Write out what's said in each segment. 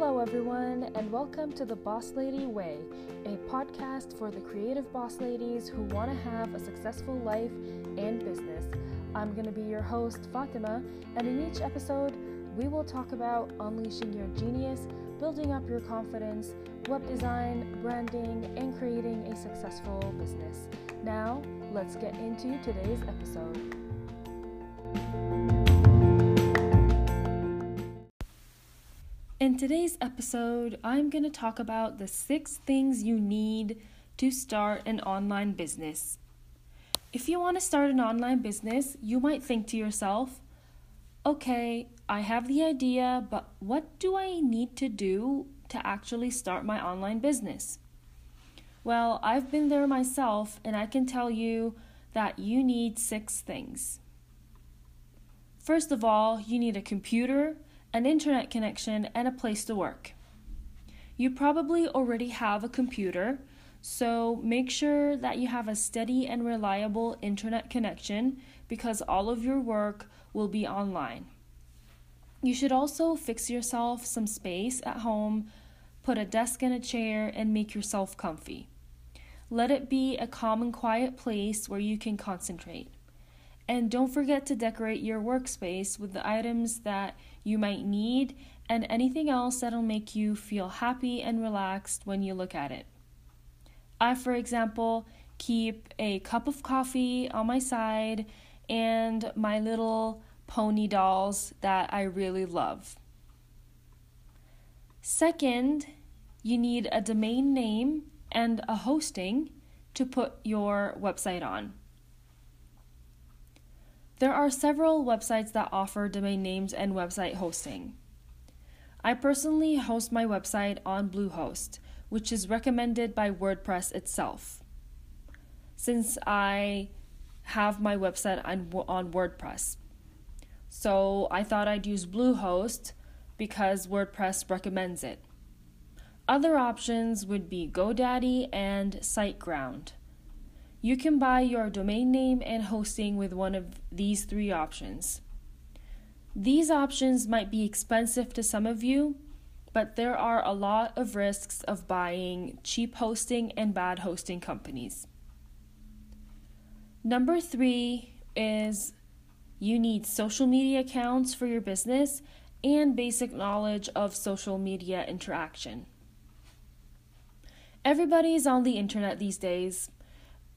Hello, everyone, and welcome to the Boss Lady Way, a podcast for the creative boss ladies who want to have a successful life and business. I'm going to be your host, Fatima, and in each episode, we will talk about unleashing your genius, building up your confidence, web design, branding, and creating a successful business. Now, let's get into today's episode. In today's episode, I'm going to talk about the six things you need to start an online business. If you want to start an online business, you might think to yourself, okay, I have the idea, but what do I need to do to actually start my online business? Well, I've been there myself, and I can tell you that you need six things. First of all, you need a computer an internet connection, and a place to work. You probably already have a computer, so make sure that you have a steady and reliable internet connection because all of your work will be online. You should also fix yourself some space at home, put a desk and a chair, and make yourself comfy. Let it be a calm and quiet place where you can concentrate. And don't forget to decorate your workspace with the items that you might need and anything else that'll make you feel happy and relaxed when you look at it. I, for example, keep a cup of coffee on my side and my little pony dolls that I really love. Second, you need a domain name and a hosting to put your website on. There are several websites that offer domain names and website hosting. I personally host my website on Bluehost, which is recommended by WordPress itself. Since I have my website on, on WordPress. So I thought I'd use Bluehost because WordPress recommends it. Other options would be GoDaddy and SiteGround. You can buy your domain name and hosting with one of these three options. These options might be expensive to some of you, but there are a lot of risks of buying cheap hosting and bad hosting companies. Number three is you need social media accounts for your business and basic knowledge of social media interaction. Everybody is on the internet these days.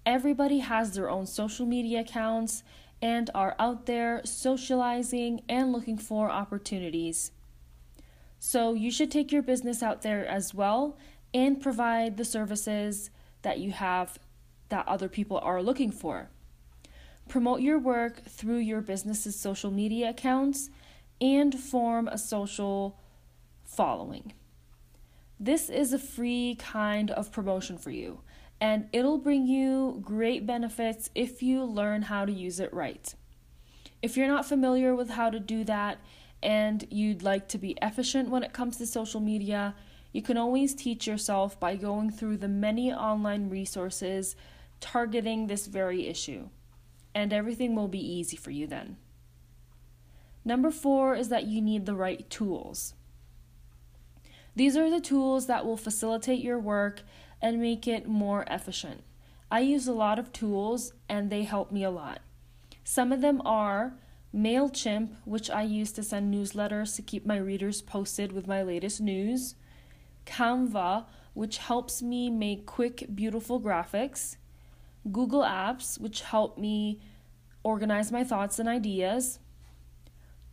Everybody has their own social media accounts and are out there socializing and looking for opportunities. So, you should take your business out there as well and provide the services that you have that other people are looking for. Promote your work through your business's social media accounts and form a social following. This is a free kind of promotion for you and it'll bring you great benefits if you learn how to use it right. If you're not familiar with how to do that and you'd like to be efficient when it comes to social media, you can always teach yourself by going through the many online resources targeting this very issue, and everything will be easy for you then. Number four is that you need the right tools. These are the tools that will facilitate your work and make it more efficient. I use a lot of tools and they help me a lot. Some of them are MailChimp, which I use to send newsletters to keep my readers posted with my latest news, Canva, which helps me make quick, beautiful graphics, Google Apps, which help me organize my thoughts and ideas,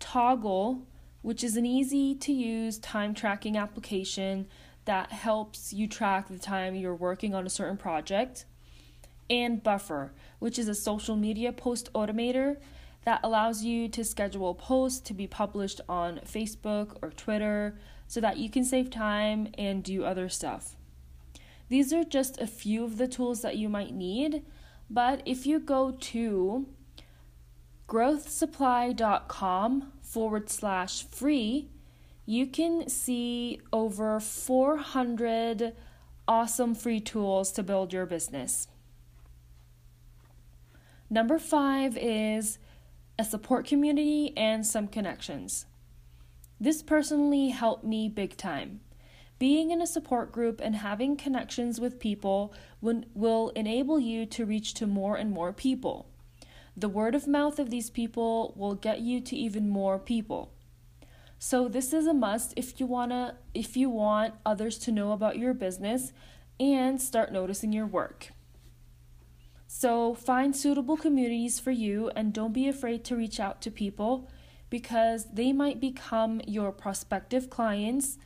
Toggl, which is an easy to use time tracking application that helps you track the time you're working on a certain project, and Buffer, which is a social media post automator that allows you to schedule posts to be published on Facebook or Twitter so that you can save time and do other stuff. These are just a few of the tools that you might need, but if you go to growthsupply.com forward slash free, you can see over 400 awesome free tools to build your business. Number five is a support community and some connections. This personally helped me big time. Being in a support group and having connections with people will enable you to reach to more and more people. The word of mouth of these people will get you to even more people. So this is a must if you wanna if you want others to know about your business and start noticing your work. So find suitable communities for you and don't be afraid to reach out to people because they might become your prospective clients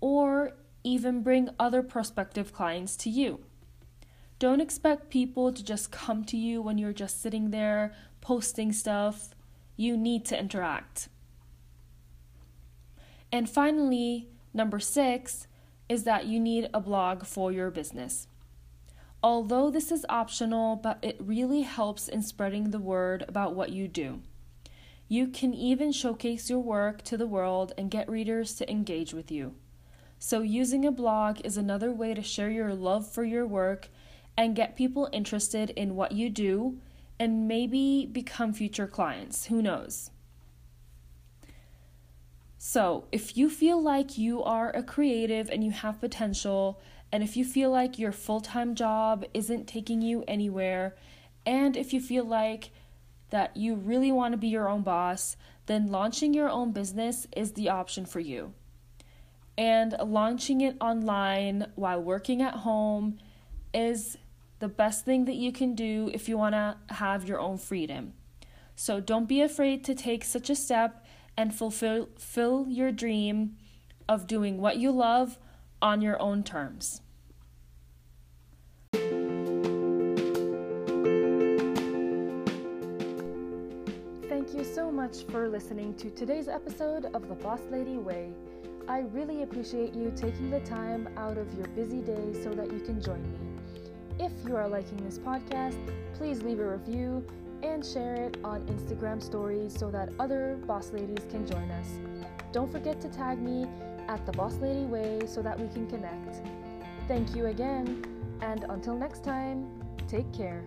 or even bring other prospective clients to you. Don't expect people to just come to you when you're just sitting there posting stuff. You need to interact. And finally, number six is that you need a blog for your business. Although this is optional, but it really helps in spreading the word about what you do. You can even showcase your work to the world and get readers to engage with you. So, using a blog is another way to share your love for your work and get people interested in what you do and maybe become future clients. Who knows? So, if you feel like you are a creative and you have potential, and if you feel like your full time job isn't taking you anywhere, and if you feel like that you really want to be your own boss, then launching your own business is the option for you. And launching it online while working at home is the best thing that you can do if you want to have your own freedom. So don't be afraid to take such a step and fulfill, fulfill your dream of doing what you love on your own terms. Thank you so much for listening to today's episode of The Boss Lady Way. I really appreciate you taking the time out of your busy day so that you can join me. If you are liking this podcast, please leave a review and share it on Instagram stories so that other boss ladies can join us. Don't forget to tag me at the Boss Lady Way so that we can connect. Thank you again, and until next time, take care.